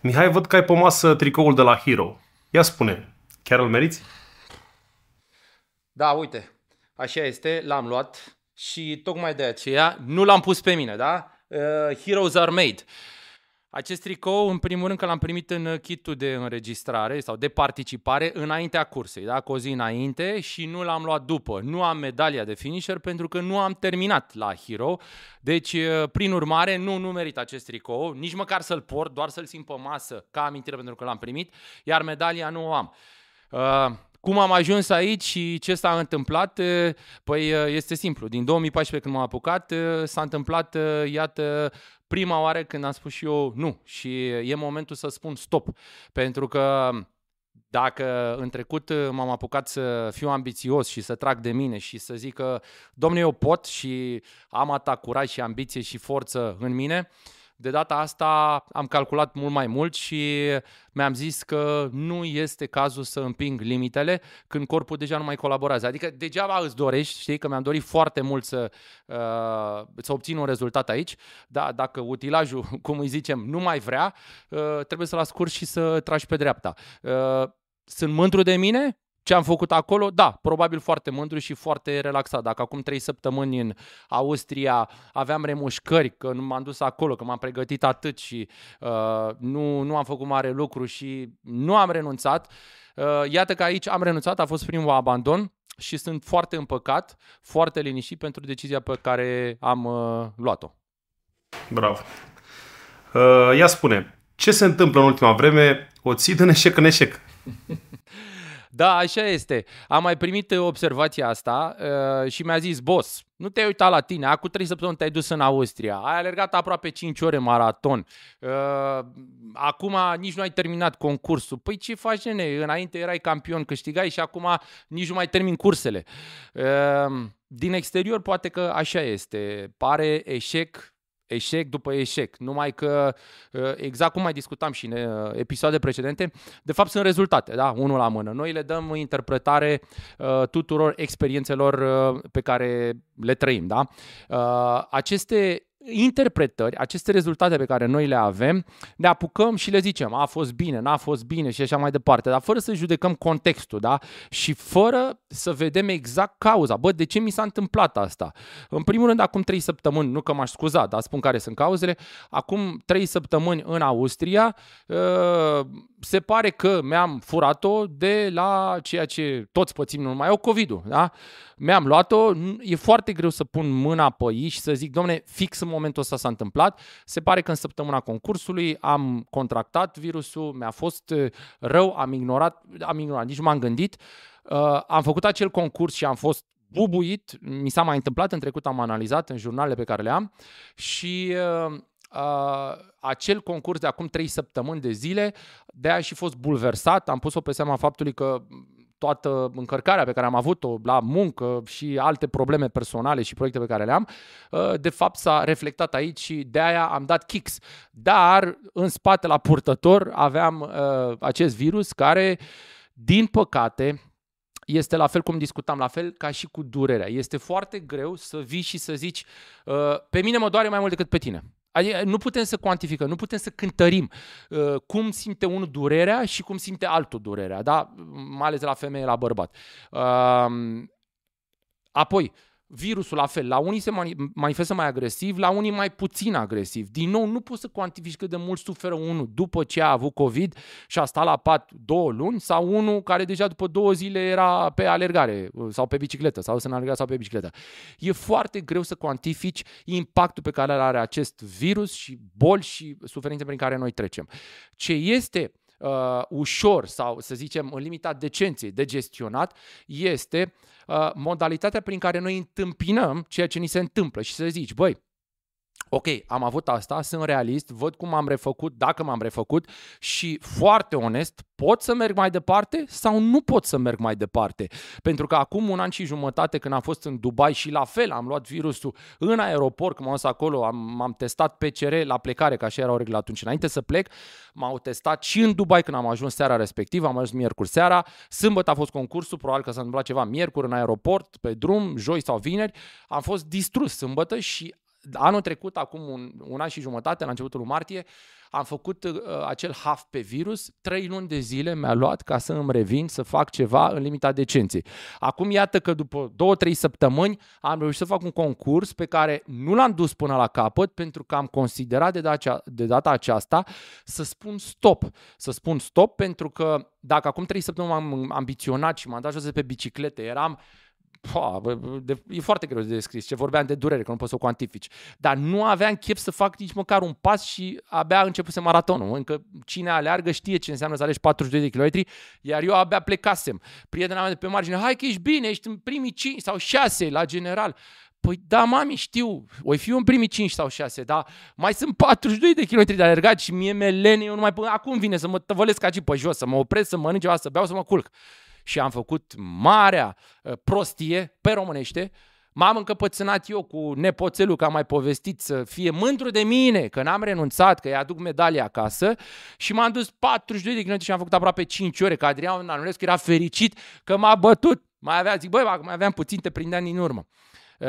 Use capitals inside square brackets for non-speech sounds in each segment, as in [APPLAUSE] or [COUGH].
Mihai, văd că ai pe masă tricoul de la Hero. Ia spune, chiar îl meriți? Da, uite, așa este, l-am luat și tocmai de aceea nu l-am pus pe mine, da? Uh, Heroes are made. Acest tricou, în primul rând, că l-am primit în kitul de înregistrare sau de participare înaintea cursei, da? cu o zi înainte și nu l-am luat după. Nu am medalia de finisher pentru că nu am terminat la Hero, deci, prin urmare, nu, nu merit acest tricou, nici măcar să-l port, doar să-l simt pe masă ca amintire pentru că l-am primit, iar medalia nu o am. Uh, cum am ajuns aici și ce s-a întâmplat? Păi este simplu. Din 2014 când m-am apucat, s-a întâmplat, iată, prima oară când am spus și eu nu și e momentul să spun stop. Pentru că dacă în trecut m-am apucat să fiu ambițios și să trag de mine și să zic că, domnule, eu pot și am atac curaj și ambiție și forță în mine, uh, de data asta am calculat mult mai mult și mi-am zis că nu este cazul să împing limitele când corpul deja nu mai colaborează. Adică degeaba îți dorești, știi, că mi-am dorit foarte mult să, uh, să obțin un rezultat aici, dar dacă utilajul, [LAUGHS] cum îi zicem, nu mai vrea, uh, trebuie să-l ascurci și să tragi pe dreapta. Uh, sunt mândru de mine? Ce am făcut acolo? Da, probabil foarte mândru și foarte relaxat. Dacă acum trei săptămâni în Austria aveam remușcări, că nu m-am dus acolo, că m-am pregătit atât și uh, nu, nu am făcut mare lucru și nu am renunțat, uh, iată că aici am renunțat, a fost primul abandon și sunt foarte împăcat, foarte liniștit pentru decizia pe care am uh, luat-o. Bravo. Uh, ia spune, ce se întâmplă în ultima vreme? O ții din eșec în eșec. [LAUGHS] Da, așa este. Am mai primit uh, observația asta uh, și mi-a zis, boss, nu te-ai uitat la tine, acum trei săptămâni te-ai dus în Austria, ai alergat aproape 5 ore maraton, uh, acum nici nu ai terminat concursul. Păi ce faci, nene? Înainte erai campion, câștigai și acum nici nu mai termin cursele. Uh, din exterior poate că așa este. Pare eșec eșec după eșec. Numai că, uh, exact cum mai discutam și în uh, episoade precedente, de fapt sunt rezultate, da, unul la mână. Noi le dăm interpretare uh, tuturor experiențelor pe care le trăim, da. Aceste interpretări, aceste rezultate pe care noi le avem, ne apucăm și le zicem, a fost bine, n-a fost bine și așa mai departe, dar fără să judecăm contextul, da? Și fără să vedem exact cauza. Bă, de ce mi s-a întâmplat asta? În primul rând, acum trei săptămâni, nu că m-aș scuza, dar spun care sunt cauzele, acum trei săptămâni în Austria, uh, se pare că mi-am furat-o de la ceea ce toți pățim numai o COVID-ul, da? Mi-am luat-o, e foarte greu să pun mâna pe ei și să zic, domne, fix în momentul ăsta s-a întâmplat. Se pare că în săptămâna concursului am contractat virusul, mi-a fost uh, rău, am ignorat, am ignorat, nici nu m-am gândit. Uh, am făcut acel concurs și am fost bubuit, mi s-a mai întâmplat în trecut, am analizat în jurnalele pe care le am și uh, uh, acel concurs de acum trei săptămâni de zile, de aia și fost bulversat, am pus-o pe seama faptului că toată încărcarea pe care am avut-o la muncă și alte probleme personale și proiecte pe care le am, uh, de fapt s-a reflectat aici și de aia am dat kicks. Dar în spate la purtător aveam uh, acest virus care, din păcate, este la fel cum discutam, la fel ca și cu durerea. Este foarte greu să vii și să zici, uh, pe mine mă doare mai mult decât pe tine. Adică nu putem să cuantificăm, nu putem să cântărim uh, cum simte unul durerea și cum simte altul durerea, da? mai ales la femeie, la bărbat. Uh, apoi, Virusul la fel, la unii se manifestă mai agresiv, la unii mai puțin agresiv. Din nou, nu poți să cuantifici cât de mult suferă unul după ce a avut COVID și a stat la pat două luni sau unul care deja după două zile era pe alergare sau pe bicicletă sau să alergare sau pe bicicletă. E foarte greu să cuantifici impactul pe care îl are acest virus și boli și suferințe prin care noi trecem. Ce este uh, ușor sau, să zicem, în limita decenței de gestionat este uh, modalitatea prin care noi întâmpinăm ceea ce ni se întâmplă. Și să zici, băi, ok, am avut asta, sunt realist, văd cum am refăcut, dacă m-am refăcut și foarte onest, pot să merg mai departe sau nu pot să merg mai departe. Pentru că acum un an și jumătate când am fost în Dubai și la fel am luat virusul în aeroport, când m-am dus acolo, am, m-am testat PCR la plecare, ca așa erau regulile atunci. Înainte să plec, m-au testat și în Dubai când am ajuns seara respectivă, am ajuns miercuri seara, sâmbătă a fost concursul, probabil că s-a întâmplat ceva miercuri în aeroport, pe drum, joi sau vineri, am fost distrus sâmbătă și anul trecut, acum un, un an și jumătate, la începutul lui martie, am făcut uh, acel half pe virus, trei luni de zile mi-a luat ca să îmi revin să fac ceva în limita decenței. Acum iată că după două, trei săptămâni am reușit să fac un concurs pe care nu l-am dus până la capăt pentru că am considerat de data, de data aceasta să spun stop. Să spun stop pentru că dacă acum trei săptămâni m-am ambiționat și m-am dat jos de pe biciclete, eram Pa, de, e foarte greu de descris ce vorbeam de durere, că nu poți să o cuantifici. Dar nu aveam chef să fac nici măcar un pas și abia începuse maratonul. Încă cine aleargă știe ce înseamnă să alegi 42 de kilometri, iar eu abia plecasem. Prietena mea de pe margine, hai că ești bine, ești în primii 5 sau 6 la general. Păi da, mami, știu, o fi în primii 5 sau 6, dar mai sunt 42 de kilometri de alergat și mie melene, eu nu mai până acum vine să mă tăvălesc aici pe jos, să mă opresc, să mănânc ceva, să beau, să mă culc și am făcut marea uh, prostie pe românește, M-am încăpățânat eu cu nepoțelul, că am mai povestit, să fie mândru de mine, că n-am renunțat, că îi aduc medalia acasă și m-am dus 42 de km și am făcut aproape 5 ore, că Adrian Anulescu era fericit că m-a bătut. Mai avea, zic, băi, mai aveam puțin, te prindeam din urmă. Uh,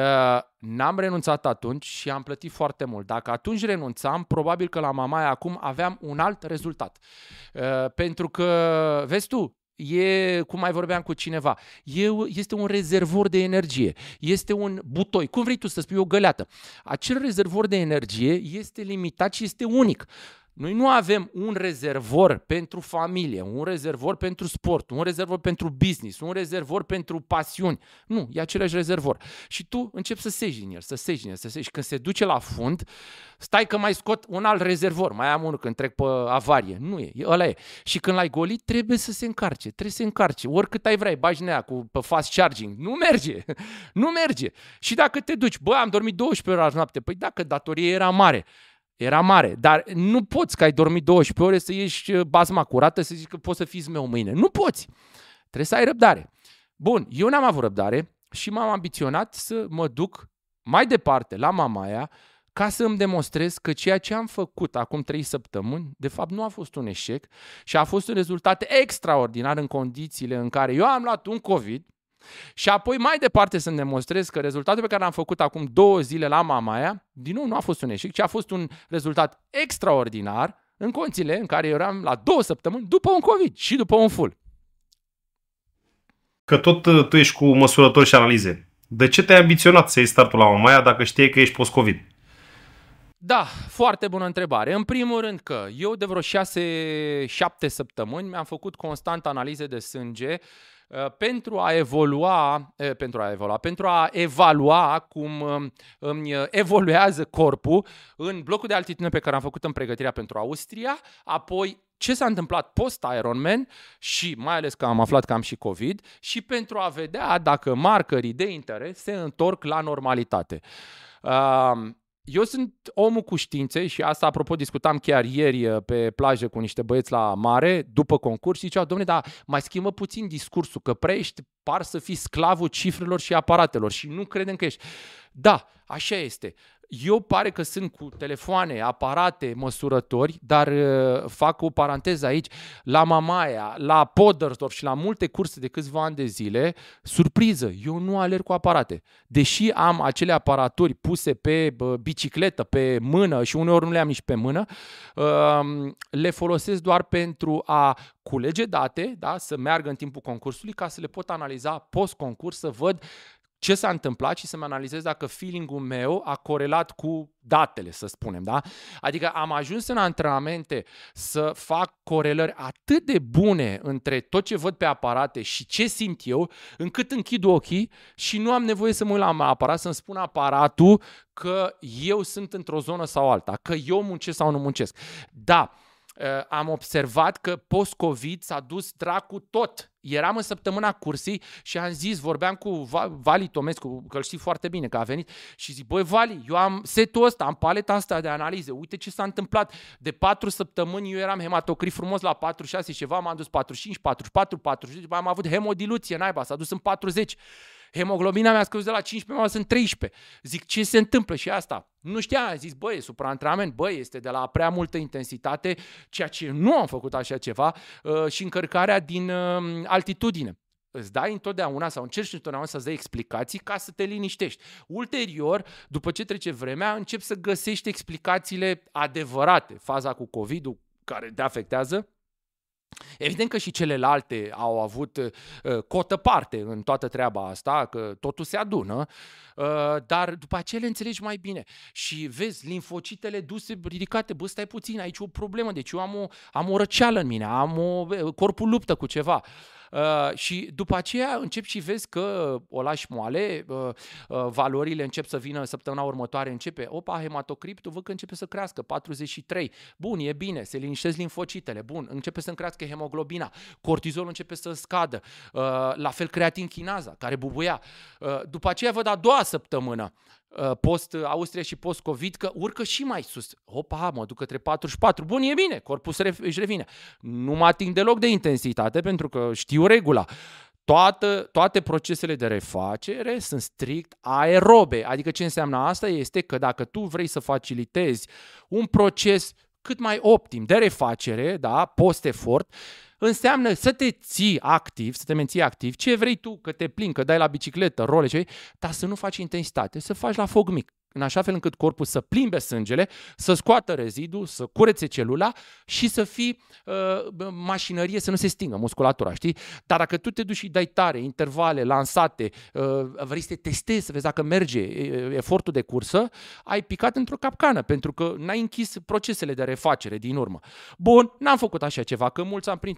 n-am renunțat atunci și am plătit foarte mult. Dacă atunci renunțam, probabil că la Mamaia acum aveam un alt rezultat. Uh, pentru că, vezi tu, e, cum mai vorbeam cu cineva, e, este un rezervor de energie, este un butoi, cum vrei tu să spui, o găleată. Acel rezervor de energie este limitat și este unic. Noi nu avem un rezervor pentru familie, un rezervor pentru sport, un rezervor pentru business, un rezervor pentru pasiuni. Nu, e același rezervor. Și tu începi să seji din el, să seji din el, să seji. Și când se duce la fund, stai că mai scot un alt rezervor, mai am unul când trec pe avarie. Nu e, ăla e. Și când l-ai golit, trebuie să se încarce, trebuie să se încarce. Oricât ai vrea, bagi nea cu pe fast charging. Nu merge, [LAUGHS] nu merge. Și dacă te duci, bă, am dormit 12 ore noapte, păi dacă datoria era mare, era mare, dar nu poți că ai dormit 12 ore să ieși uh, bazma curată să zici că poți să fii meu mâine. Nu poți. Trebuie să ai răbdare. Bun, eu n-am avut răbdare și m-am ambiționat să mă duc mai departe la Mamaia ca să îmi demonstrez că ceea ce am făcut acum trei săptămâni, de fapt nu a fost un eșec și a fost un rezultat extraordinar în condițiile în care eu am luat un COVID, și apoi mai departe să-mi demonstrez că rezultatul pe care l-am făcut acum două zile la Mamaia, din nou nu a fost un eșec, ci a fost un rezultat extraordinar în condițiile în care eram la două săptămâni după un COVID și după un full. Că tot uh, tu ești cu măsurători și analize. De ce te-ai ambiționat să iei startul la Mamaia dacă știai că ești post-COVID? Da, foarte bună întrebare. În primul rând că eu de vreo 6-7 săptămâni mi-am făcut constant analize de sânge Uh, pentru a evolua, uh, pentru a evolua, pentru a evalua cum um, îmi evoluează corpul în blocul de altitudine pe care am făcut în pregătirea pentru Austria, apoi ce s-a întâmplat post-Ironman și mai ales că am aflat că am și COVID și pentru a vedea dacă marcării de interes se întorc la normalitate. Uh, eu sunt omul cu științe și asta, apropo, discutam chiar ieri uh, pe plajă cu niște băieți la mare, după concurs, și ziceau, domne, dar mai schimbă puțin discursul, că prea ești, par să fii sclavul cifrelor și aparatelor și nu credem că ești. Da, așa este. Eu pare că sunt cu telefoane, aparate, măsurători, dar uh, fac o paranteză aici, la Mamaia, la Podersdorf și la multe curse de câțiva ani de zile, surpriză, eu nu alerg cu aparate. Deși am acele aparaturi puse pe bicicletă, pe mână și uneori nu le am nici pe mână, uh, le folosesc doar pentru a culege date, da, să meargă în timpul concursului, ca să le pot analiza post-concurs, să văd ce s-a întâmplat și să-mi analizez dacă feeling-ul meu a corelat cu datele, să spunem, da? Adică am ajuns în antrenamente să fac corelări atât de bune între tot ce văd pe aparate și ce simt eu, încât închid ochii și nu am nevoie să mă uit la aparat să-mi spun aparatul că eu sunt într-o zonă sau alta, că eu muncesc sau nu muncesc. Da, Uh, am observat că post-COVID s-a dus dracu tot. Eram în săptămâna cursii și am zis, vorbeam cu Vali Tomescu, că îl știi foarte bine, că a venit și zic, băi Vali, eu am setul ăsta, am paleta asta de analize, uite ce s-a întâmplat. De patru săptămâni eu eram hematocrit frumos la 46 ceva, m-am dus 45, 44, 40, am avut hemodiluție, naiba, s-a dus în 40 hemoglobina mea a scăzut de la 15, mai sunt 13. Zic, ce se întâmplă și asta? Nu știa, zis, băi, supraantrenament, băi, este de la prea multă intensitate, ceea ce nu am făcut așa ceva, uh, și încărcarea din uh, altitudine. îți dai întotdeauna sau încerci întotdeauna să-ți dai explicații ca să te liniștești. Ulterior, după ce trece vremea, începi să găsești explicațiile adevărate. Faza cu COVID-ul care te afectează, Evident că și celelalte au avut uh, cotă parte în toată treaba asta, că totul se adună, uh, dar după aceea le înțelegi mai bine. Și vezi, linfocitele duse, ridicate, bă, stai puțin, aici e o problemă, deci eu am o, am o răceală în mine, am o, corpul luptă cu ceva. Uh, Uh, și după aceea încep și vezi că o lași moale, uh, uh, valorile încep să vină săptămâna următoare, începe, opa, hematocriptul, văd că începe să crească, 43, bun, e bine, se liniștesc linfocitele, bun, începe să crească hemoglobina, cortizolul începe să scadă, uh, la fel creatincinaza, care bubuia. Uh, după aceea văd a doua săptămână, Uh, post-Austria și post-Covid, că urcă și mai sus. Opa, mă duc către 44. Bun, e bine, corpul își revine. Nu mă ating deloc de intensitate, pentru că știu regula. Toată, toate procesele de refacere sunt strict aerobe. Adică ce înseamnă asta este că dacă tu vrei să facilitezi un proces cât mai optim de refacere, da, post-efort, înseamnă să te ții activ, să te menții activ, ce vrei tu, că te plimbi, că dai la bicicletă, role, ce dar să nu faci intensitate, să faci la foc mic în așa fel încât corpul să plimbe sângele, să scoată rezidul, să curețe celula și să fii uh, mașinărie, să nu se stingă musculatura, știi? Dar dacă tu te duci și dai tare, intervale, lansate, uh, vrei să te testezi, să vezi dacă merge efortul de cursă, ai picat într-o capcană, pentru că n-ai închis procesele de refacere din urmă. Bun, n-am făcut așa ceva, că mulți am prins,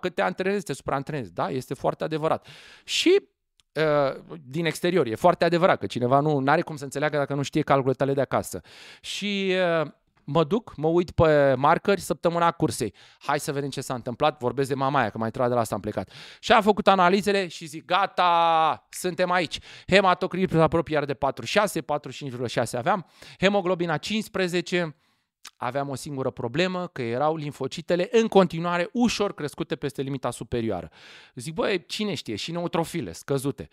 că te antrenezi, te supraantrenezi. Da, este foarte adevărat. Și Uh, din exterior. E foarte adevărat că cineva nu are cum să înțeleagă dacă nu știe calculele tale de acasă. Și uh, mă duc, mă uit pe marcări săptămâna cursei. Hai să vedem ce s-a întâmplat. Vorbesc de mamaia, că mai trebuie de la asta am plecat. Și am făcut analizele și zic, gata, suntem aici. Hematocritul apropiat de 46, 45,6 aveam. Hemoglobina 15, aveam o singură problemă, că erau linfocitele în continuare ușor crescute peste limita superioară. Zic, băi, cine știe, și neutrofile scăzute.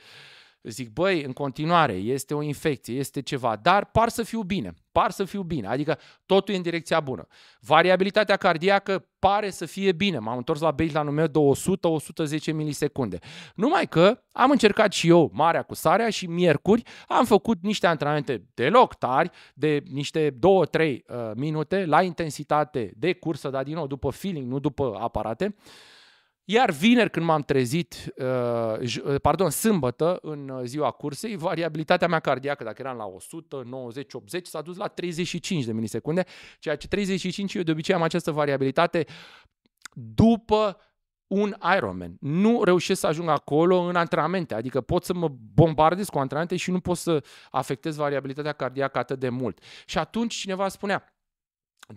Zic, băi, în continuare, este o infecție, este ceva, dar par să fiu bine, par să fiu bine, adică totul e în direcția bună. Variabilitatea cardiacă pare să fie bine, m-am întors la baseline-ul meu de 100-110 milisecunde. Numai că am încercat și eu marea cu sarea și miercuri am făcut niște antrenamente deloc tari, de niște 2-3 uh, minute, la intensitate de cursă, dar din nou după feeling, nu după aparate, iar vineri când m-am trezit, uh, uh, pardon, sâmbătă în uh, ziua cursei, variabilitatea mea cardiacă, dacă eram la 190-80, s-a dus la 35 de milisecunde, ceea ce 35 eu de obicei am această variabilitate după un Ironman. Nu reușesc să ajung acolo în antrenamente, adică pot să mă bombardez cu antrenamente și nu pot să afectez variabilitatea cardiacă atât de mult. Și atunci cineva spunea,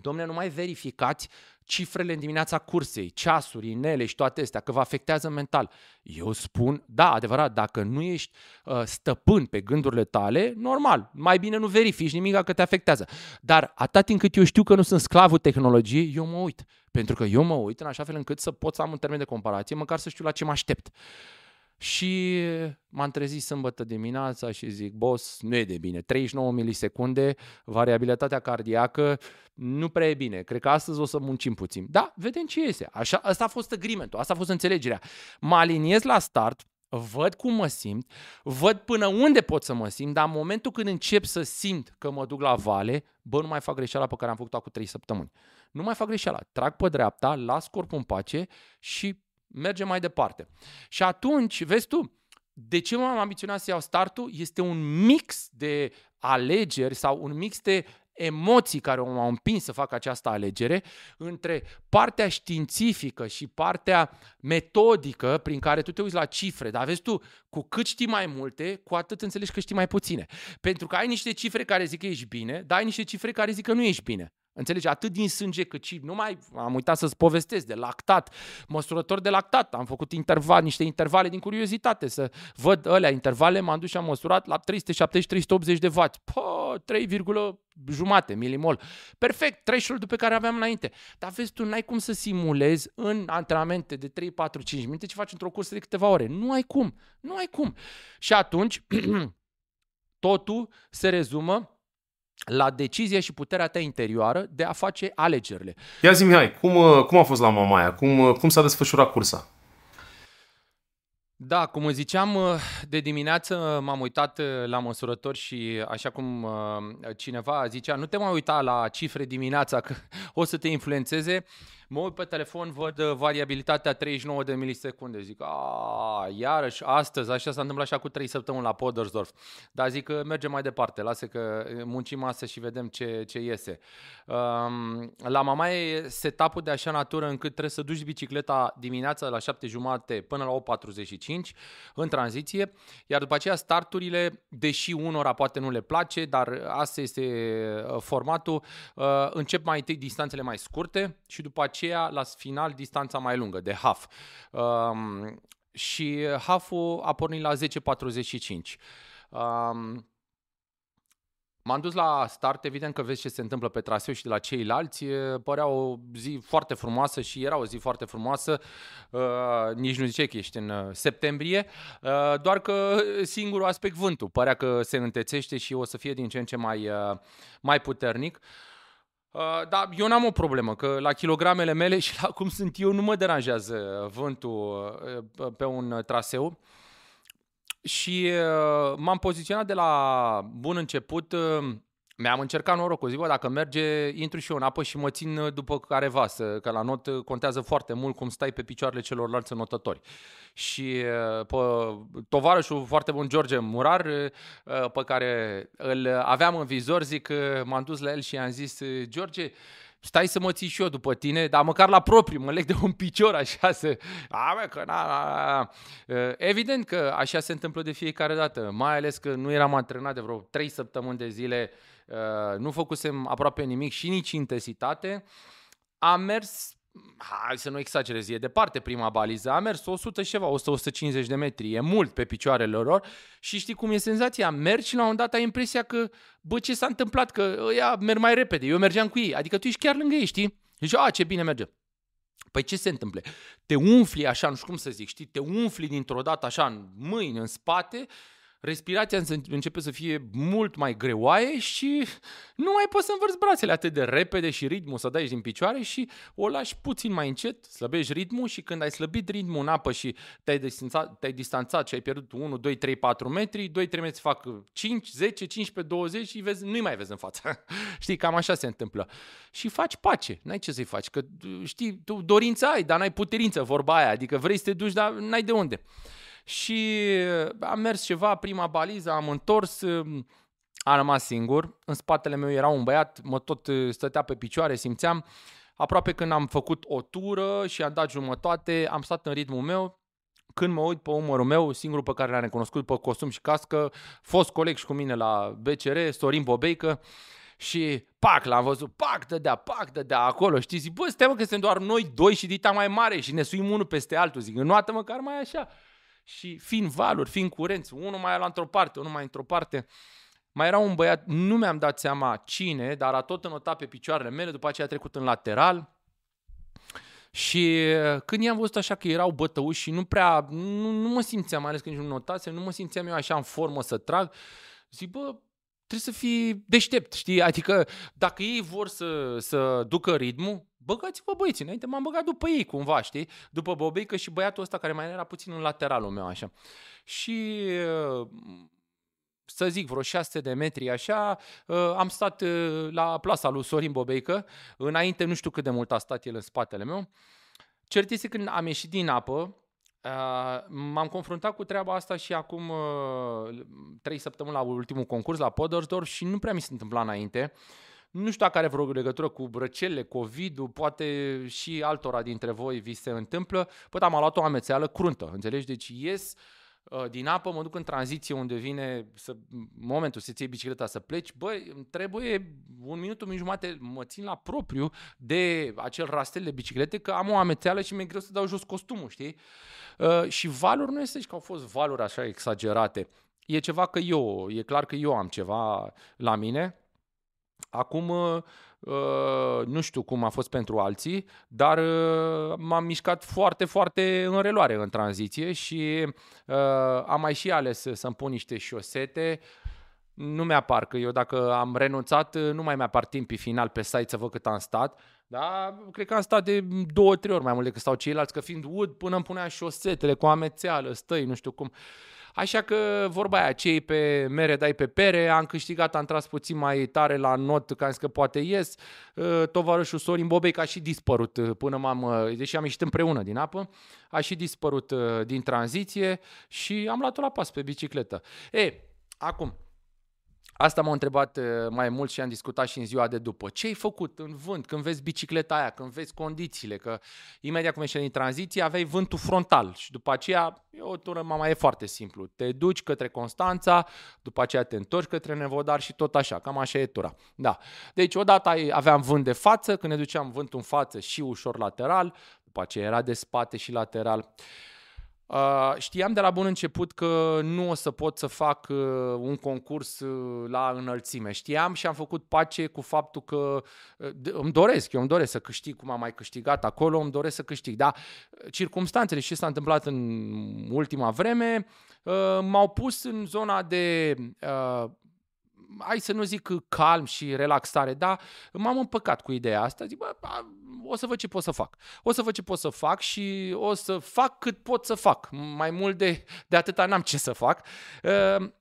domne, nu mai verificați cifrele în dimineața cursei, ceasuri, inele și toate astea, că vă afectează mental. Eu spun, da, adevărat, dacă nu ești uh, stăpân pe gândurile tale, normal, mai bine nu verifici nimic că te afectează. Dar atât timp cât eu știu că nu sunt sclavul tehnologiei, eu mă uit. Pentru că eu mă uit în așa fel încât să pot să am un termen de comparație, măcar să știu la ce mă aștept. Și m-am trezit sâmbătă dimineața și zic, boss, nu e de bine. 39 milisecunde, variabilitatea cardiacă, nu prea e bine. Cred că astăzi o să muncim puțin. Da, vedem ce iese. Așa, asta a fost agreement asta a fost înțelegerea. Mă aliniez la start, văd cum mă simt, văd până unde pot să mă simt, dar în momentul când încep să simt că mă duc la vale, bă, nu mai fac greșeala pe care am făcut-o cu 3 săptămâni. Nu mai fac greșeala. Trag pe dreapta, las corpul în pace și mergem mai departe. Și atunci, vezi tu, de ce m-am ambiționat să iau startul? Este un mix de alegeri sau un mix de emoții care m-au împins să fac această alegere între partea științifică și partea metodică prin care tu te uiți la cifre. Dar vezi tu, cu cât știi mai multe, cu atât înțelegi că știi mai puține. Pentru că ai niște cifre care zic că ești bine, dar ai niște cifre care zic că nu ești bine. Înțelegi? Atât din sânge cât și, nu mai am uitat să-ți povestesc de lactat, măsurător de lactat, am făcut interval, niște intervale din curiozitate, să văd alea intervale, m-am dus și am măsurat la 370-380 de W. Pă, 3, jumate milimol. Perfect, threshold pe care aveam înainte. Dar vezi tu, n-ai cum să simulezi în antrenamente de 3, 4, 5 minute ce faci într-o cursă de câteva ore. Nu ai cum, nu ai cum. Și atunci, [CLEARS THROAT] totul se rezumă la decizia și puterea ta interioară de a face alegerile. Ia zi, Mihai, cum, uh, cum a fost la Mamaia? Cum, uh, cum s-a desfășurat cursa? Da, cum ziceam, uh, de dimineață m-am uitat uh, la măsurători și așa cum uh, cineva zicea, nu te mai uita la cifre dimineața că [LAUGHS] o să te influențeze. Mă uit pe telefon, văd variabilitatea 39 de milisecunde. Zic, a, iarăși, astăzi, așa s-a întâmplat și cu 3 săptămâni la Podersdorf. Dar zic că mergem mai departe, lasă că muncim astăzi și vedem ce, ce iese. Um, la mama e setup de așa natură încât trebuie să duci bicicleta dimineața la 7 jumate până la 8.45 în tranziție, iar după aceea starturile, deși unora poate nu le place, dar asta este uh, formatul, uh, încep mai întâi distanțele mai scurte și după aceea la final distanța mai lungă, de half. Um, și half-ul a pornit la 10.45. Um, M-am dus la start, evident că vezi ce se întâmplă pe traseu și de la ceilalți. Părea o zi foarte frumoasă și era o zi foarte frumoasă. Uh, nici nu zice că ești în uh, septembrie, uh, doar că singurul aspect vântul. Părea că se întețește și o să fie din ce în ce mai, uh, mai puternic. Uh, dar eu n-am o problemă, că la kilogramele mele și la cum sunt eu nu mă deranjează vântul uh, pe un traseu. Și uh, m-am poziționat de la bun început, uh, mi-am încercat norocul, zic, bă, dacă merge, intru și eu în apă și mă țin uh, după careva, să, că la not contează foarte mult cum stai pe picioarele celorlalți notători. Și pe tovarășul foarte bun, George Murar, pe care îl aveam în vizor, zic, m-am dus la el și i-am zis, George, stai să mă ții și eu după tine, dar măcar la propriu, mă leg de un picior așa să... A, bă, că na, na, na. Evident că așa se întâmplă de fiecare dată, mai ales că nu eram antrenat de vreo 3 săptămâni de zile, nu făcusem aproape nimic și nici intensitate. Am mers hai să nu exagerez, e departe prima baliză, a mers 100 și ceva, 100-150 de metri, e mult pe picioarele lor și știi cum e senzația, mergi și la un dat ai impresia că, bă, ce s-a întâmplat, că ăia merg mai repede, eu mergeam cu ei, adică tu ești chiar lângă ei, știi? Deci, a, ce bine merge. Păi ce se întâmplă? Te umfli așa, nu știu cum să zic, știi? Te umfli dintr-o dată așa în mâini, în spate respirația începe să fie mult mai greoaie și nu mai poți să învârți brațele atât de repede și ritmul să dai din picioare și o lași puțin mai încet, slăbești ritmul și când ai slăbit ritmul în apă și te-ai distanțat, te-ai distanțat și ai pierdut 1, 2, 3, 4 metri, 2, 3 metri fac 5, 10, 15, 20 și vezi, nu-i mai vezi în față. [LAUGHS] știi, cam așa se întâmplă. Și faci pace, n-ai ce să-i faci, că știi, tu dorința ai, dar n-ai puterință, vorba aia, adică vrei să te duci, dar n-ai de unde și uh, am mers ceva, prima baliză, am întors, um, am rămas singur, în spatele meu era un băiat, mă tot uh, stătea pe picioare, simțeam, aproape când am făcut o tură și am dat jumătate, am stat în ritmul meu, când mă uit pe umărul meu, singurul pe care l-am recunoscut pe costum și cască, fost coleg și cu mine la BCR, Sorin Bobeică, și pac, l-am văzut, pac, dădea, pac, dădea acolo, știi, zic, bă, stai mă că suntem doar noi doi și dita mai mare și ne suim unul peste altul, zic, înoată măcar mai așa și fiind valuri, fiind curenți, unul mai la într-o parte, unul mai într-o parte, mai era un băiat, nu mi-am dat seama cine, dar a tot înotat pe picioarele mele, după aceea a trecut în lateral, și uh, când i-am văzut așa că erau bătăuși și nu prea, nu, nu mă simțeam, mai ales când nu notasem, nu mă simțeam eu așa în formă să trag, zic, bă, trebuie să fii deștept, știi? Adică dacă ei vor să, să ducă ritmul, băgați-vă băieții, înainte m-am băgat după ei cumva, știi? După Bobeică și băiatul ăsta care mai era puțin în lateralul meu așa. Și să zic, vreo 600 de metri așa, am stat la plasa lui Sorin Bobeică, înainte nu știu cât de mult a stat el în spatele meu. Cert este când am ieșit din apă, m-am confruntat cu treaba asta și acum trei săptămâni la ultimul concurs la Podersdorf și nu prea mi se întâmpla înainte. Nu știu dacă are vreo legătură cu brăcele, COVID-ul, poate și altora dintre voi vi se întâmplă. Păi am luat o amețeală cruntă, înțelegi? Deci ies uh, din apă, mă duc în tranziție unde vine să, momentul să-ți iei bicicleta să pleci, băi, trebuie un minut, un minut jumate, mă țin la propriu de acel rastel de biciclete, că am o amețeală și mi-e greu să dau jos costumul, știi? Uh, și valuri nu este că au fost valuri așa exagerate. E ceva că eu, e clar că eu am ceva la mine, Acum, uh, uh, nu știu cum a fost pentru alții, dar uh, m-am mișcat foarte, foarte în reloare în tranziție și am mai și ales să-mi pun niște șosete nu mi-apar, că eu dacă am renunțat, nu mai mi-apar timpii final pe site să văd cât am stat. Da, cred că am stat de două, trei ori mai mult decât stau ceilalți, că fiind ud până îmi puneam șosetele cu amețeală, stăi, nu știu cum. Așa că vorba aia, cei pe mere dai pe pere, am câștigat, am tras puțin mai tare la not, că am zis că poate ies. Uh, tovarășul Sorin Bobei că a și dispărut uh, până m-am, uh, deși am ieșit împreună din apă, a și dispărut din tranziție și am luat-o la pas pe bicicletă. E, acum, Asta m-au întrebat uh, mai mult și am discutat și în ziua de după. Ce ai făcut în vânt, când vezi bicicleta aia, când vezi condițiile, că imediat cum ești în tranziție aveai vântul frontal și după aceea e o tură mama e foarte simplu. Te duci către Constanța, după aceea te întorci către Nevodar și tot așa, cam așa e tura. Da. Deci odată aveam vânt de față, când ne duceam vântul în față și ușor lateral, după aceea era de spate și lateral. Uh, Uh, știam de la bun început că nu o să pot să fac uh, un concurs uh, la înălțime. Știam și am făcut pace cu faptul că uh, îmi doresc, eu îmi doresc să câștig cum am mai câștigat acolo, îmi doresc să câștig. Dar circumstanțele și ce s-a întâmplat în ultima vreme uh, m-au pus în zona de uh, hai să nu zic calm și relaxare, dar m-am împăcat cu ideea asta. Zic, bă, o să văd ce pot să fac. O să văd ce pot să fac și o să fac cât pot să fac. Mai mult de, de atâta n-am ce să fac. Uh,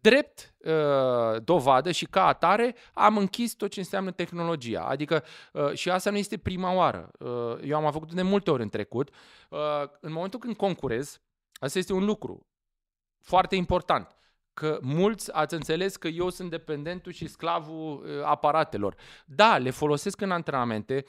drept uh, dovadă și ca atare am închis tot ce înseamnă tehnologia. Adică uh, și asta nu este prima oară. Uh, eu am mai făcut de multe ori în trecut. Uh, în momentul când concurez, asta este un lucru foarte important că mulți ați înțeles că eu sunt dependentul și sclavul uh, aparatelor. Da, le folosesc în antrenamente,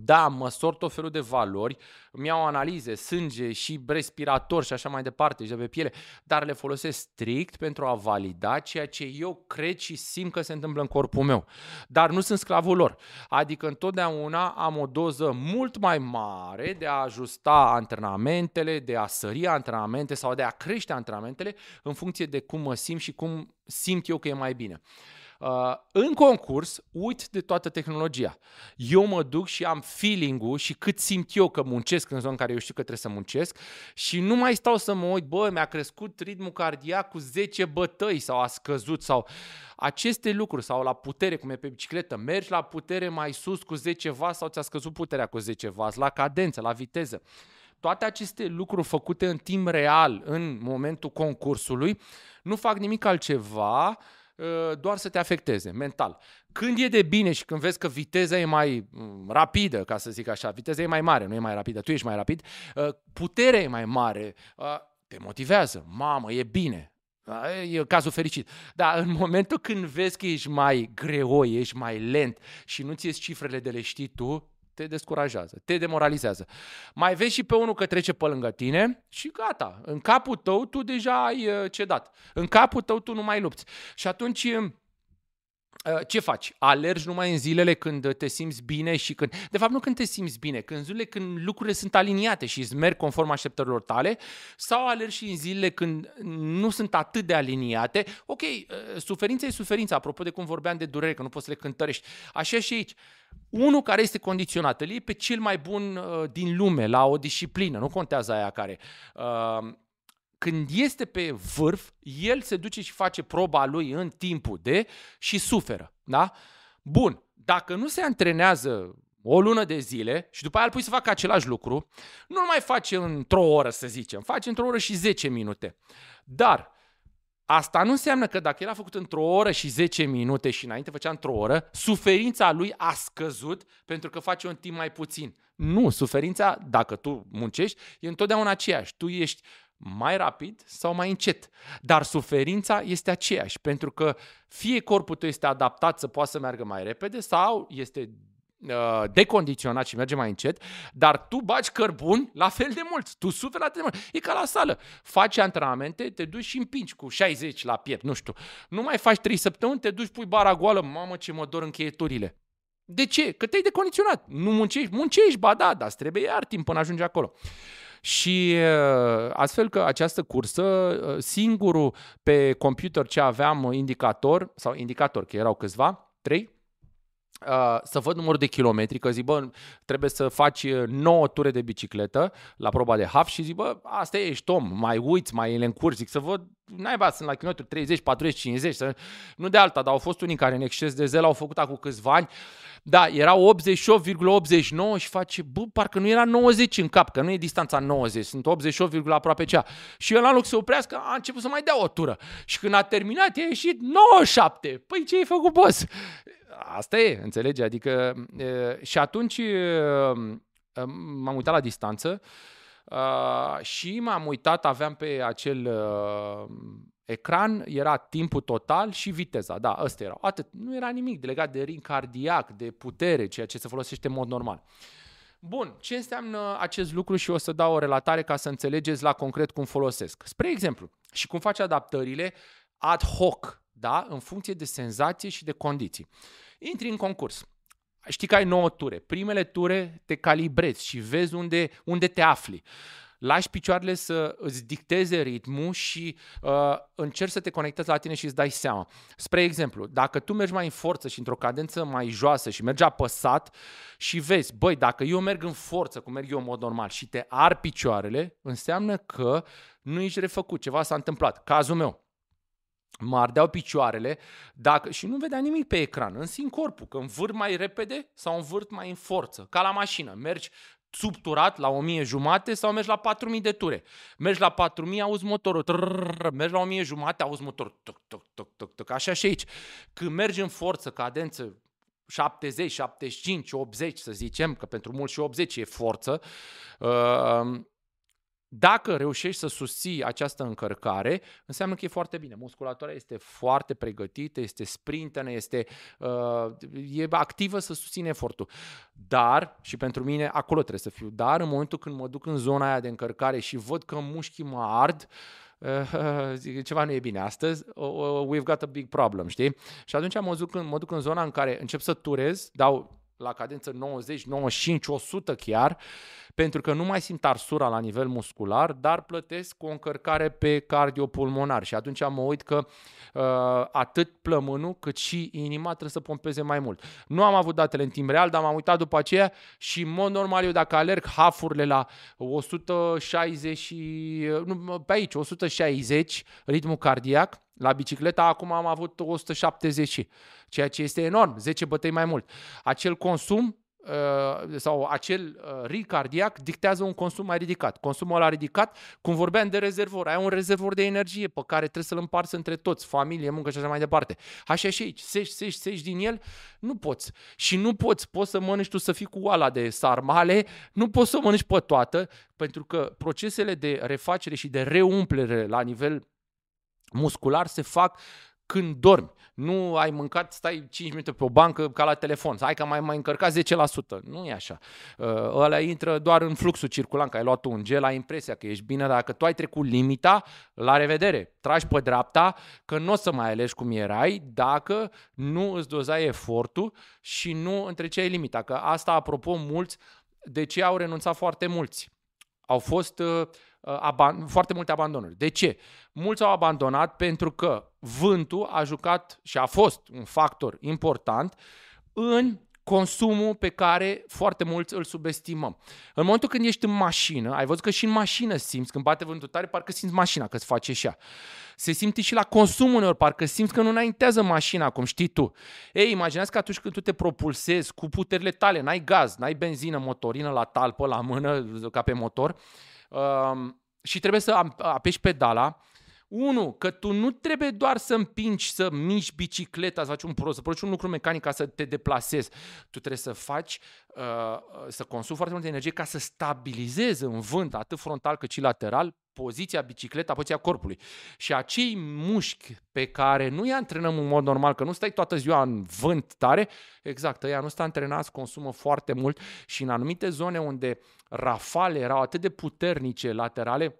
da, măsor tot felul de valori, îmi iau analize, sânge și respirator și așa mai departe, și de pe piele, dar le folosesc strict pentru a valida ceea ce eu cred și simt că se întâmplă în corpul meu. Dar nu sunt sclavul lor. Adică întotdeauna am o doză mult mai mare de a ajusta antrenamentele, de a sări antrenamente sau de a crește antrenamentele în funcție de cum mă simt și cum simt eu că e mai bine. Uh, în concurs, uit de toată tehnologia. Eu mă duc și am feeling-ul și cât simt eu că muncesc în zona în care eu știu că trebuie să muncesc și nu mai stau să mă uit, bă, mi-a crescut ritmul cardiac cu 10 bătăi sau a scăzut sau aceste lucruri sau la putere, cum e pe bicicletă, mergi la putere mai sus cu 10 vas sau ți-a scăzut puterea cu 10 vas, la cadență, la viteză. Toate aceste lucruri făcute în timp real, în momentul concursului, nu fac nimic altceva Uh, doar să te afecteze mental. Când e de bine și când vezi că viteza e mai mm, rapidă, ca să zic așa, viteza e mai mare, nu e mai rapidă, tu ești mai rapid, uh, puterea e mai mare, uh, te motivează, mamă, e bine, E cazul fericit. Dar în [LAUGHS] momentul când vezi că ești mai greoi, ești mai lent și nu ți ies cifrele de le știi tu, te descurajează, te demoralizează. Mai vezi și pe unul că trece pe lângă tine și gata. În capul tău tu deja ai uh, cedat. În capul tău tu nu mai lupți. Și atunci uh, ce faci? Alergi numai în zilele când te simți bine și când... De fapt, nu când te simți bine, când în zilele când lucrurile sunt aliniate și îți merg conform așteptărilor tale, sau alergi și în zilele când nu sunt atât de aliniate. Ok, uh, suferința e suferința, apropo de cum vorbeam de durere, că nu poți să le cântărești. Așa și aici. Unul care este condiționat, îl iei pe cel mai bun uh, din lume, la o disciplină, nu contează aia care... Uh, când este pe vârf, el se duce și face proba lui în timpul de și suferă. Da? Bun, dacă nu se antrenează o lună de zile și după aia îl pui să facă același lucru, nu mai face într-o oră, să zicem, face într-o oră și 10 minute. Dar Asta nu înseamnă că dacă era făcut într-o oră și 10 minute și înainte făcea într-o oră, suferința lui a scăzut pentru că face un timp mai puțin. Nu, suferința, dacă tu muncești, e întotdeauna aceeași. Tu ești mai rapid sau mai încet. Dar suferința este aceeași, pentru că fie corpul tău este adaptat să poată să meargă mai repede sau este uh, decondiționat și merge mai încet, dar tu baci cărbuni la fel de mult, tu suferi la fel de mult. E ca la sală. Faci antrenamente, te duci și împingi cu 60 la piept, nu știu. Nu mai faci 3 săptămâni, te duci, pui bara goală, mamă ce mă dor încheieturile. De ce? Că te-ai decondiționat. Nu muncești? Muncești, ba da, dar trebuie iar timp până ajungi acolo. Și uh, astfel că această cursă, uh, singurul pe computer ce aveam indicator, sau indicator, că erau câțiva, trei, Uh, să văd numărul de kilometri, că zic, bă, trebuie să faci 9 ture de bicicletă la proba de half și zic, bă, asta ești om, mai uiți, mai le încurci, zic, să văd naiba, sunt la kilometri 30, 40, 50, să, nu de alta, dar au fost unii care în exces de zel au făcut acum câțiva ani. Da, era 88,89 și face, bă, parcă nu era 90 în cap, că nu e distanța 90, sunt 88, aproape cea. Și el, în loc să oprească, a început să mai dea o tură. Și când a terminat, i-a ieșit 97. Păi ce ai făcut, boss? Asta e, înțelegi? Adică, e, și atunci e, m-am uitat la distanță uh, și m-am uitat, aveam pe acel uh, ecran, era timpul total și viteza. Da, ăsta era. Atât. Nu era nimic legat de ring cardiac, de putere, ceea ce se folosește în mod normal. Bun, ce înseamnă acest lucru și o să dau o relatare ca să înțelegeți la concret cum folosesc. Spre exemplu, și cum faci adaptările ad hoc, da? în funcție de senzație și de condiții. Intri în concurs știi că ai 9 ture. Primele ture te calibrezi și vezi unde, unde te afli. Lași picioarele să îți dicteze ritmul și uh, încerci să te conectezi la tine și îți dai seama. Spre exemplu, dacă tu mergi mai în forță și într-o cadență mai joasă și mergi apăsat și vezi, băi, dacă eu merg în forță, cum merg eu în mod normal și te ar picioarele, înseamnă că nu ești refăcut, ceva s-a întâmplat. Cazul meu, mă ardeau picioarele dacă, și nu vedea nimic pe ecran, în sin corpul, că învârt mai repede sau învârt mai în forță, ca la mașină. Mergi subturat la 1000 jumate sau mergi la 4000 de ture. Mergi la 4000, auzi motorul, trrr, mergi la 1000 jumate, auzi motorul, tuc, tuc, tuc, tuc, tuc, așa și aici. Când mergi în forță, cadență 70, 75, 80 să zicem, că pentru mulți și 80 e forță, uh, dacă reușești să susții această încărcare, înseamnă că e foarte bine. Musculatura este foarte pregătită, este sprintenă, este uh, e activă să susține efortul. Dar, și pentru mine acolo trebuie să fiu, dar în momentul când mă duc în zona aia de încărcare și văd că mușchii mă ard, uh, ceva nu e bine astăzi, uh, we've got a big problem, știi? Și atunci mă duc, în, mă duc în zona în care încep să turez, dau la cadență 90, 95, 100 chiar, pentru că nu mai simt arsura la nivel muscular, dar plătesc cu o încărcare pe cardiopulmonar și atunci mă uit că uh, atât plămânul cât și inima trebuie să pompeze mai mult. Nu am avut datele în timp real, dar m-am uitat după aceea și în mod normal eu dacă alerg hafurile la 160 și, nu, pe aici, 160 ritmul cardiac, la bicicleta acum am avut 170, ceea ce este enorm, 10 bătăi mai mult. Acel consum uh, sau acel uh, ritm cardiac dictează un consum mai ridicat. Consumul ăla ridicat, cum vorbeam de rezervor, ai un rezervor de energie pe care trebuie să-l împarți între toți, familie, muncă și așa mai departe. Așa și aici, sești, sești, sești din el, nu poți. Și nu poți, poți să mănânci tu să fii cu oala de sarmale, nu poți să mănânci pe toată, pentru că procesele de refacere și de reumplere la nivel muscular se fac când dormi. Nu ai mâncat, stai 5 minute pe o bancă ca la telefon. Hai că mai mai încărcat 10%. Nu e așa. Uh, ăla intră doar în fluxul circulant, că ai luat un gel, ai impresia că ești bine, dacă tu ai trecut limita, la revedere. Tragi pe dreapta, că nu o să mai alegi cum erai dacă nu îți dozai efortul și nu întreceai limita. Că asta, apropo, mulți, de ce au renunțat foarte mulți? Au fost uh, Uh, aban- foarte multe abandonuri. De ce? Mulți au abandonat pentru că vântul a jucat și a fost un factor important în consumul pe care foarte mulți îl subestimăm. În momentul când ești în mașină, ai văzut că și în mașină simți, când bate vântul tare, parcă simți mașina că îți face și ea. Se simte și la consumul uneori, parcă simți că nu înaintează mașina, cum știi tu. Ei, imaginează că atunci când tu te propulsezi cu puterile tale, n-ai gaz, n-ai benzină, motorină la talpă, la mână, ca pe motor, Um, și trebuie să apeși pedala. Unu, că tu nu trebuie doar să împingi, să miști bicicleta, să faci un pro, să produci un lucru mecanic ca să te deplasezi. Tu trebuie să faci, uh, să consumi foarte multă energie ca să stabilizezi în vânt, atât frontal cât și lateral, poziția bicicleta, poziția corpului. Și acei mușchi pe care nu îi antrenăm în mod normal, că nu stai toată ziua în vânt tare, exact, ăia nu stă antrenați, consumă foarte mult și în anumite zone unde rafale erau atât de puternice laterale,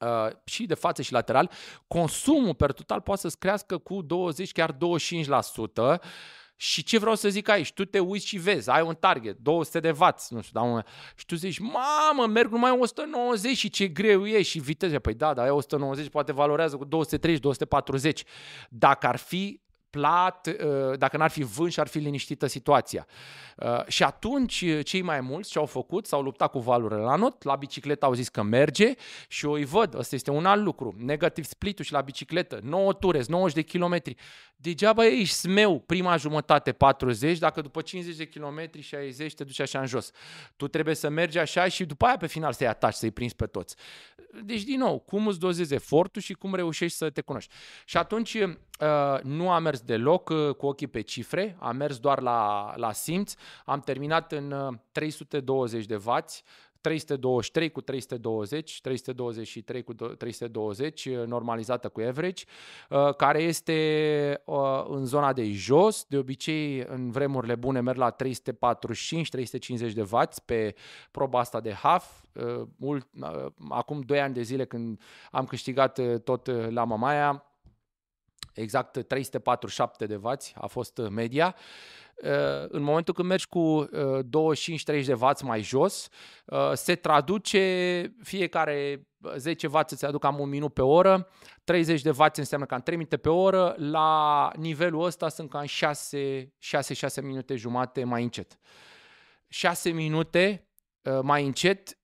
Uh, și de față și lateral, consumul per total poate să-ți crească cu 20, chiar 25%. Și ce vreau să zic aici? Tu te uiți și vezi, ai un target, 200 de W, nu știu, da, un... și tu zici, mamă, merg numai 190 și ce greu e și viteză. Păi da, dar e 190 poate valorează cu 230, 240. Dacă ar fi plat, uh, dacă n-ar fi vânt și ar fi liniștită situația. Uh, și atunci cei mai mulți ce au făcut, s-au luptat cu valurile la not, la bicicletă au zis că merge și eu îi văd, ăsta este un alt lucru, negativ split și la bicicletă, 9 ture, 90 de kilometri. Degeaba ești smeu prima jumătate 40, dacă după 50 de kilometri 60 te duci așa în jos. Tu trebuie să mergi așa și după aia pe final să-i ataci, să-i prinzi pe toți. Deci, din nou, cum îți dozezi efortul și cum reușești să te cunoști. Și atunci uh, nu am mers deloc uh, cu ochii pe cifre, am mers doar la, la simț, am terminat în 320 uh, de vați, 323 cu 320, 323 cu 320, uh, normalizată cu average, uh, care este în zona de jos. De obicei, în vremurile bune, merg la 345-350 de vați pe proba asta de half. Acum 2 ani de zile, când am câștigat tot la Mamaia, exact 347 de vați a fost media. Uh, în momentul când mergi cu 25-30 uh, de vați mai jos, uh, se traduce fiecare 10 vați îți aduc cam un minut pe oră, 30 de vați înseamnă cam 3 minute pe oră, la nivelul ăsta sunt cam 6-6 minute jumate mai încet. 6 minute mai încet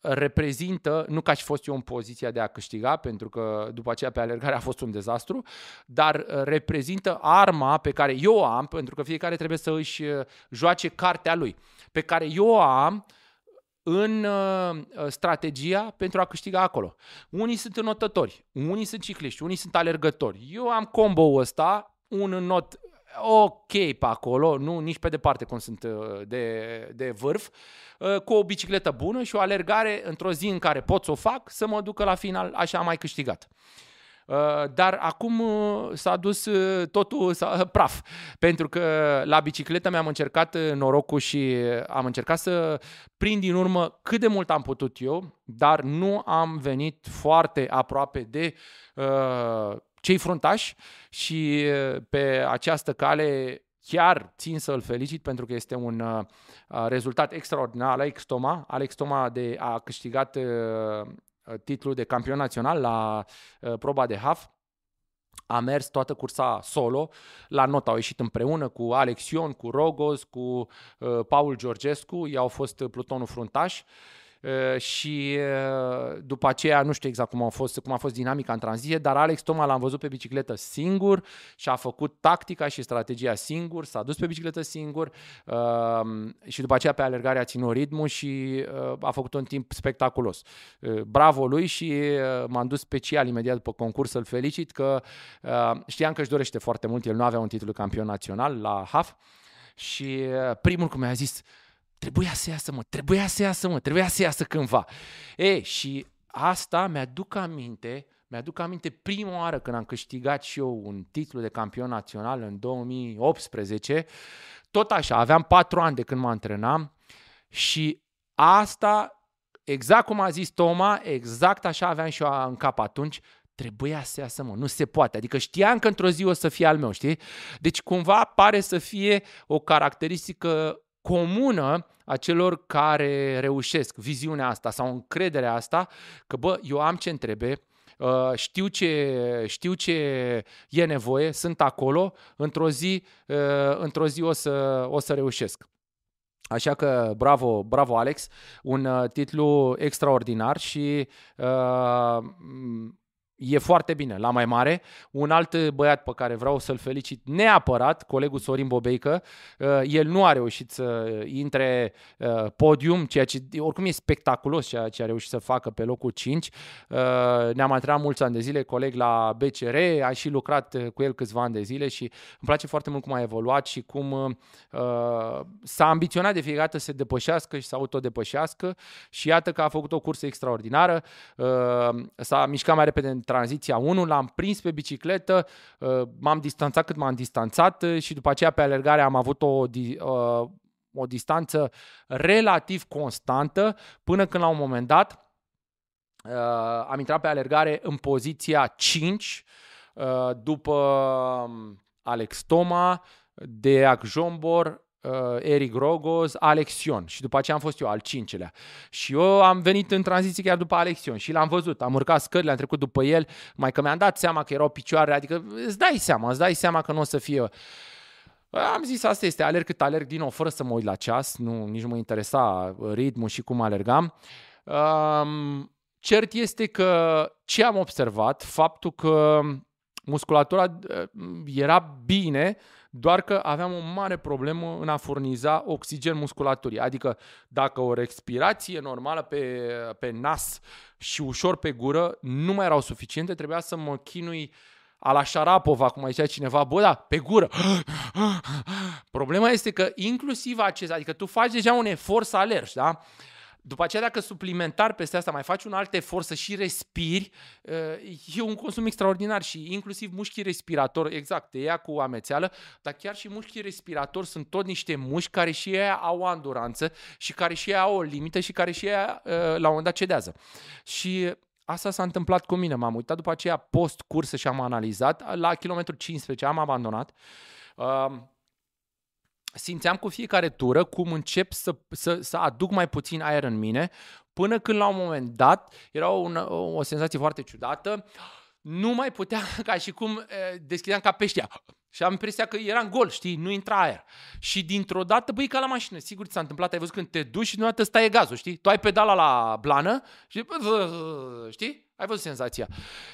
reprezintă, nu ca și fost eu în poziția de a câștiga, pentru că după aceea pe alergare a fost un dezastru, dar uh, reprezintă arma pe care eu o am, pentru că fiecare trebuie să își uh, joace cartea lui, pe care eu o am în uh, strategia pentru a câștiga acolo. Unii sunt înotători, unii sunt cicliști, unii sunt alergători. Eu am combo-ul ăsta, un not ok pe acolo, nu nici pe departe cum sunt uh, de, de vârf, uh, cu o bicicletă bună și o alergare într-o zi în care pot să o fac, să mă ducă la final, așa am mai câștigat. Uh, dar acum s-a dus totul s-a, [LAUGHS] praf, pentru că la bicicletă mi-am încercat norocul și am încercat să prind din urmă cât de mult am putut eu, dar nu am venit foarte aproape de uh, cei fruntași și pe această cale chiar țin să-l felicit pentru că este un uh, rezultat extraordinar. Alex Toma, Alex Toma de, a câștigat uh, titlul de campion național la uh, proba de HAF. A mers toată cursa solo, la not au ieșit împreună cu Alex Ion, cu Rogos, cu uh, Paul Georgescu, ei au fost plutonul fruntaș. Uh, și după aceea nu știu exact cum a fost, cum a fost dinamica în tranziție, dar Alex Toma l-am văzut pe bicicletă singur și a făcut tactica și strategia singur, s-a dus pe bicicletă singur și după aceea pe alergare a ținut ritmul și a făcut un timp spectaculos. Bravo lui și m-am dus special imediat după concurs să-l felicit că știam că își dorește foarte mult, el nu avea un titlu campion național la HAF și primul cum mi-a zis Trebuia să iasă, mă, trebuia să iasă, mă, trebuia să iasă cândva. E, și asta mi-aduc aminte, mi-aduc aminte prima oară când am câștigat și eu un titlu de campion național în 2018. Tot așa, aveam patru ani de când mă antrenam și asta, exact cum a zis Toma, exact așa aveam și eu în cap atunci, trebuia să iasă, mă, nu se poate. Adică știam că într-o zi o să fie al meu, știi? Deci cumva pare să fie o caracteristică comună a celor care reușesc viziunea asta sau încrederea asta că, bă, eu am ce trebuie, Uh, știu, ce, știu ce e nevoie, sunt acolo, într-o zi, uh, într-o zi o, să, o să reușesc. Așa că bravo, bravo Alex, un uh, titlu extraordinar și uh, e foarte bine, la mai mare. Un alt băiat pe care vreau să-l felicit neapărat, colegul Sorin Bobeică, uh, el nu a reușit să intre uh, podium, ceea ce oricum e spectaculos ceea ce a reușit să facă pe locul 5. Uh, ne-am antrenat mulți ani de zile, coleg la BCR, a și lucrat cu el câțiva ani de zile și îmi place foarte mult cum a evoluat și cum s-a ambiționat de fiecare dată să se depășească și să autodepășească și iată că a făcut o cursă extraordinară, s-a mișcat mai repede în tranziția. 1, l-am prins pe bicicletă, uh, m-am distanțat cât m-am distanțat uh, și după aceea pe alergare am avut o, uh, o distanță relativ constantă până când la un moment dat am intrat pe alergare în poziția 5 după um, Alex Toma, Deac Jombor, uh, Eric Rogos, Alexion și după aceea am fost eu al cincelea. Și eu am venit în tranziție chiar după Alexion și l-am văzut, am urcat scările, am trecut după el, mai că mi-am dat seama că erau picioare, adică îți dai seama, îți dai seama că nu o să fie am zis, asta este, alerg cât alerg din nou, fără să mă uit la ceas, nu, nici nu mă interesa ritmul și cum alergam. Um, cert este că ce am observat, faptul că musculatura uh, era bine, doar că aveam o mare problemă în a furniza oxigen musculaturii. Adică dacă o respirație normală pe, pe nas și ușor pe gură nu mai erau suficiente, trebuia să mă chinui a la Șarapova, cum mai zicea cineva, bă, da, pe gură. Problema este că inclusiv acest, adică tu faci deja un efort să alergi, da? După aceea, dacă suplimentar peste asta mai faci un alt efort să și respiri, uh, e un consum extraordinar și inclusiv mușchii respiratori, exact, te ia cu amețeală, dar chiar și mușchii respiratori sunt tot niște mușchi care și ei au o anduranță și care și ei au o limită și care și ei uh, la un moment dat cedează. Și Asta s-a întâmplat cu mine. M-am uitat după aceea post-cursă și am analizat. La kilometru 15 am abandonat. Uh, simțeam cu fiecare tură cum încep să, să, să aduc mai puțin aer în mine, până când la un moment dat era o, o senzație foarte ciudată. Nu mai puteam, [LAUGHS] ca și cum eh, deschideam ca peștea. Și am impresia că eram gol, știi, nu intra aer. Și dintr-o dată, băi, ca la mașină, sigur ți s-a întâmplat, ai văzut când te duci și nu dată stai gazul, știi? Tu ai pedala la blană și, [LAUGHS] știi? Ai văzut senzația.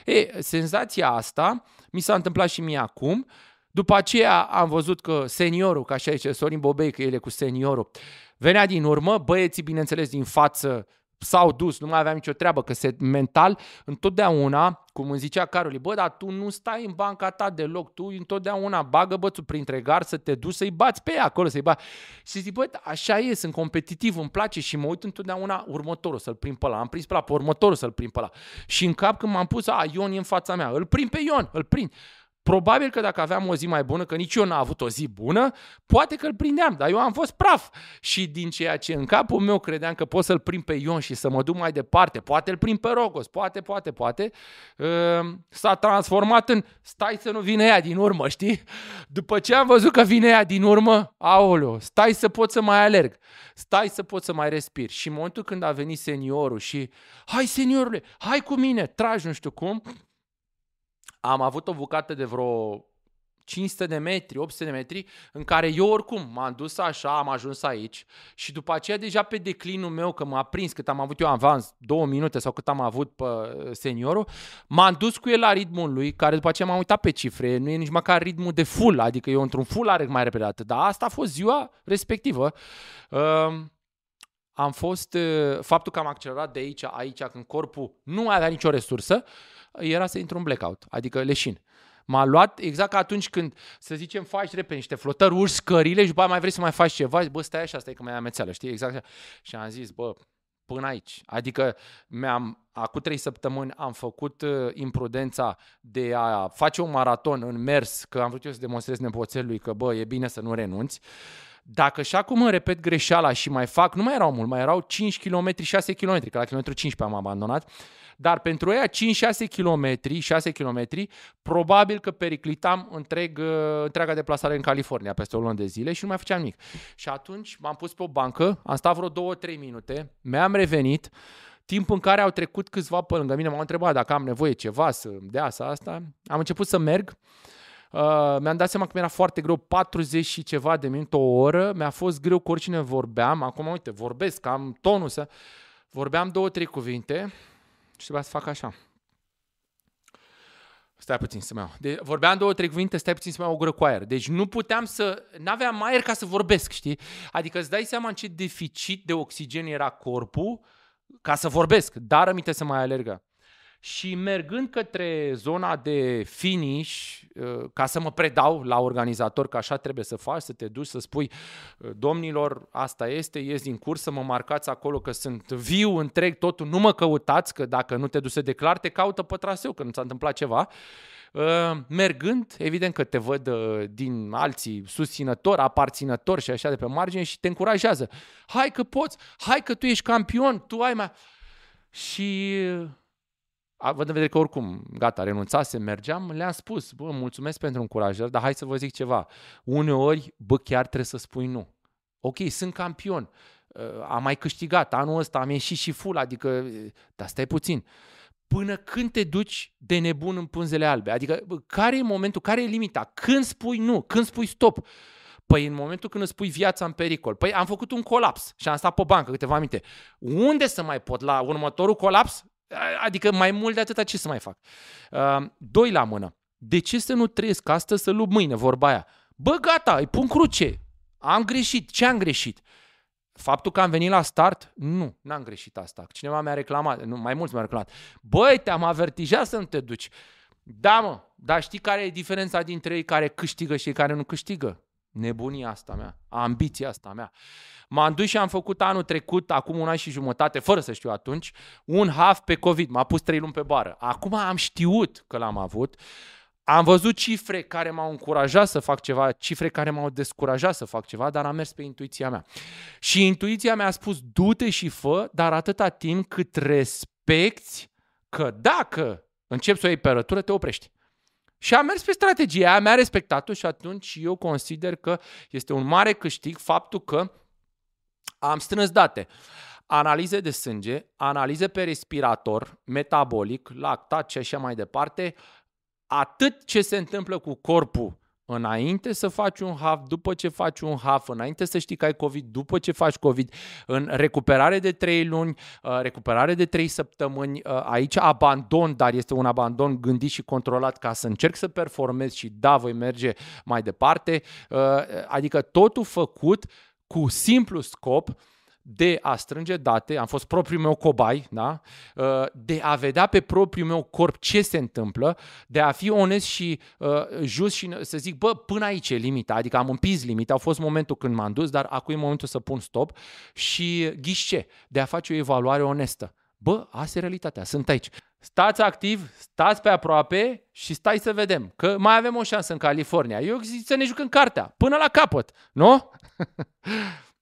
E, senzația asta mi s-a întâmplat și mie acum. După aceea am văzut că seniorul, ca așa zice Sorin Bobei, că el e cu seniorul, venea din urmă, băieții, bineînțeles, din față s-au dus, nu mai aveam nicio treabă, că se mental, întotdeauna, cum îmi zicea Caroli, bă, dar tu nu stai în banca ta deloc, tu întotdeauna bagă bățul printre gar să te duci să-i bați pe ea acolo, să-i bați. Și zic, bă, așa e, sunt competitiv, îmi place și mă uit întotdeauna următorul să-l prind pe ăla. Am prins pe ăla, pe următorul să-l prind pe ăla. Și în cap când m-am pus, a, Ion e în fața mea, îl prind pe Ion, îl prind. Probabil că dacă aveam o zi mai bună, că nici eu n-am avut o zi bună, poate că îl prindeam, dar eu am fost praf. Și din ceea ce în capul meu credeam că pot să-l prind pe Ion și să mă duc mai departe, poate îl prind pe Rogos, poate, poate, poate, ehm, s-a transformat în stai să nu vină ea din urmă, știi? După ce am văzut că vine ea din urmă, aoleo, stai să pot să mai alerg, stai să pot să mai respir. Și în momentul când a venit seniorul și hai seniorule, hai cu mine, tragi nu știu cum, am avut o bucată de vreo 500 de metri, 800 de metri, în care eu oricum m-am dus așa, am ajuns aici și după aceea deja pe declinul meu, că m-a prins cât am avut eu avans, două minute sau cât am avut pe uh, seniorul, m-am dus cu el la ritmul lui, care după aceea m-am uitat pe cifre, nu e nici măcar ritmul de full, adică eu într-un full are mai repede atât, dar asta a fost ziua respectivă. Uh, am fost, uh, faptul că am accelerat de aici, aici, când corpul nu mai avea nicio resursă, era să intru în blackout, adică leșin. M-a luat exact ca atunci când, să zicem, faci repede niște flotări, urci scările și după aia mai vrei să mai faci ceva, bă, stai așa, stai că mai am amețeală, știi? Exact așa. Și am zis, bă, până aici. Adică mi-am, acum trei săptămâni am făcut uh, imprudența de a face un maraton în mers, că am vrut eu să demonstrez nepoțelului că, bă, e bine să nu renunți. Dacă și acum îmi repet greșeala și mai fac, nu mai erau mult, mai erau 5 km, 6 km, că la kilometru 15 am abandonat, dar pentru ea 5-6 km, 6 km, probabil că periclitam întreg, uh, întreaga deplasare în California peste o lună de zile și nu mai făceam nimic. Și atunci m-am pus pe o bancă, am stat vreo 2-3 minute, mi-am revenit, timp în care au trecut câțiva pe lângă mine, m-au întrebat dacă am nevoie ceva să dea asta, asta. Am început să merg, Uh, mi-am dat seama că mi-era foarte greu, 40 și ceva de minute, o oră, mi-a fost greu cu oricine vorbeam, acum uite, vorbesc, am tonul să... Vorbeam două, trei cuvinte, și trebuia să fac așa. Stai puțin să mai de, Vorbeam două, trei cuvinte, stai puțin să mai o gură cu aer. Deci nu puteam să... N-aveam aer ca să vorbesc, știi? Adică îți dai seama în ce deficit de oxigen era corpul ca să vorbesc, dar aminte să mai alergă și mergând către zona de finish, uh, ca să mă predau la organizator, că așa trebuie să faci, să te duci, să spui, uh, domnilor, asta este, ies din curs, să mă marcați acolo că sunt viu, întreg, totul, nu mă căutați, că dacă nu te duci să declar, te caută pe traseu, că nu s-a întâmplat ceva. Uh, mergând, evident că te văd din alții susținători, aparținători și așa de pe margine și te încurajează. Hai că poți, hai că tu ești campion, tu ai mai... Și având în vedere că oricum, gata, renunțase, mergeam, le-am spus, bă, mulțumesc pentru încurajări, dar hai să vă zic ceva. Uneori, bă, chiar trebuie să spui nu. Ok, sunt campion. Uh, am mai câștigat. Anul ăsta am ieșit și full, adică, uh, dar stai puțin. Până când te duci de nebun în pânzele albe? Adică, care e momentul, care e limita? Când spui nu? Când spui stop? Păi în momentul când îți pui viața în pericol. Păi am făcut un colaps și am stat pe bancă câteva minute. Unde să mai pot? La următorul colaps? Adică mai mult de atâta ce să mai fac? Uh, doi la mână. De ce să nu trăiesc astăzi să lupt mâine, vorba aia? Bă, gata, îi pun cruce. Am greșit. Ce am greșit? Faptul că am venit la start? Nu, n-am greșit asta. Cineva mi-a reclamat, nu, mai mulți mi-au reclamat. Băi, te-am avertijat să nu te duci. Da, mă, dar știi care e diferența dintre ei care câștigă și cei care nu câștigă? Nebunia asta mea, ambiția asta mea. M-am dus și am făcut anul trecut, acum un an și jumătate, fără să știu atunci, un half pe COVID. M-a pus trei luni pe bară. Acum am știut că l-am avut. Am văzut cifre care m-au încurajat să fac ceva, cifre care m-au descurajat să fac ceva, dar am mers pe intuiția mea. Și intuiția mea a spus, du-te și fă, dar atâta timp cât respecti că dacă începi să o iei pe rătură, te oprești. Și am mers pe strategia aia, mi-a respectat-o și atunci eu consider că este un mare câștig faptul că am strâns date. Analize de sânge, analize pe respirator, metabolic, lactat și așa mai departe, atât ce se întâmplă cu corpul înainte să faci un HAF, după ce faci un HAF, înainte să știi că ai COVID, după ce faci COVID, în recuperare de 3 luni, uh, recuperare de 3 săptămâni, uh, aici abandon, dar este un abandon gândit și controlat ca să încerc să performez și da, voi merge mai departe, uh, adică totul făcut cu simplu scop de a strânge date, am fost propriul meu cobai, da? Uh, de a vedea pe propriul meu corp ce se întâmplă, de a fi onest și uh, just și să zic, bă, până aici e limita, adică am împins limita, a fost momentul când m-am dus, dar acum e momentul să pun stop și ghișce, de a face o evaluare onestă. Bă, asta e realitatea, sunt aici. Stați activ, stați pe aproape și stai să vedem, că mai avem o șansă în California. Eu zic să ne jucăm cartea, până la capăt, nu? [LAUGHS]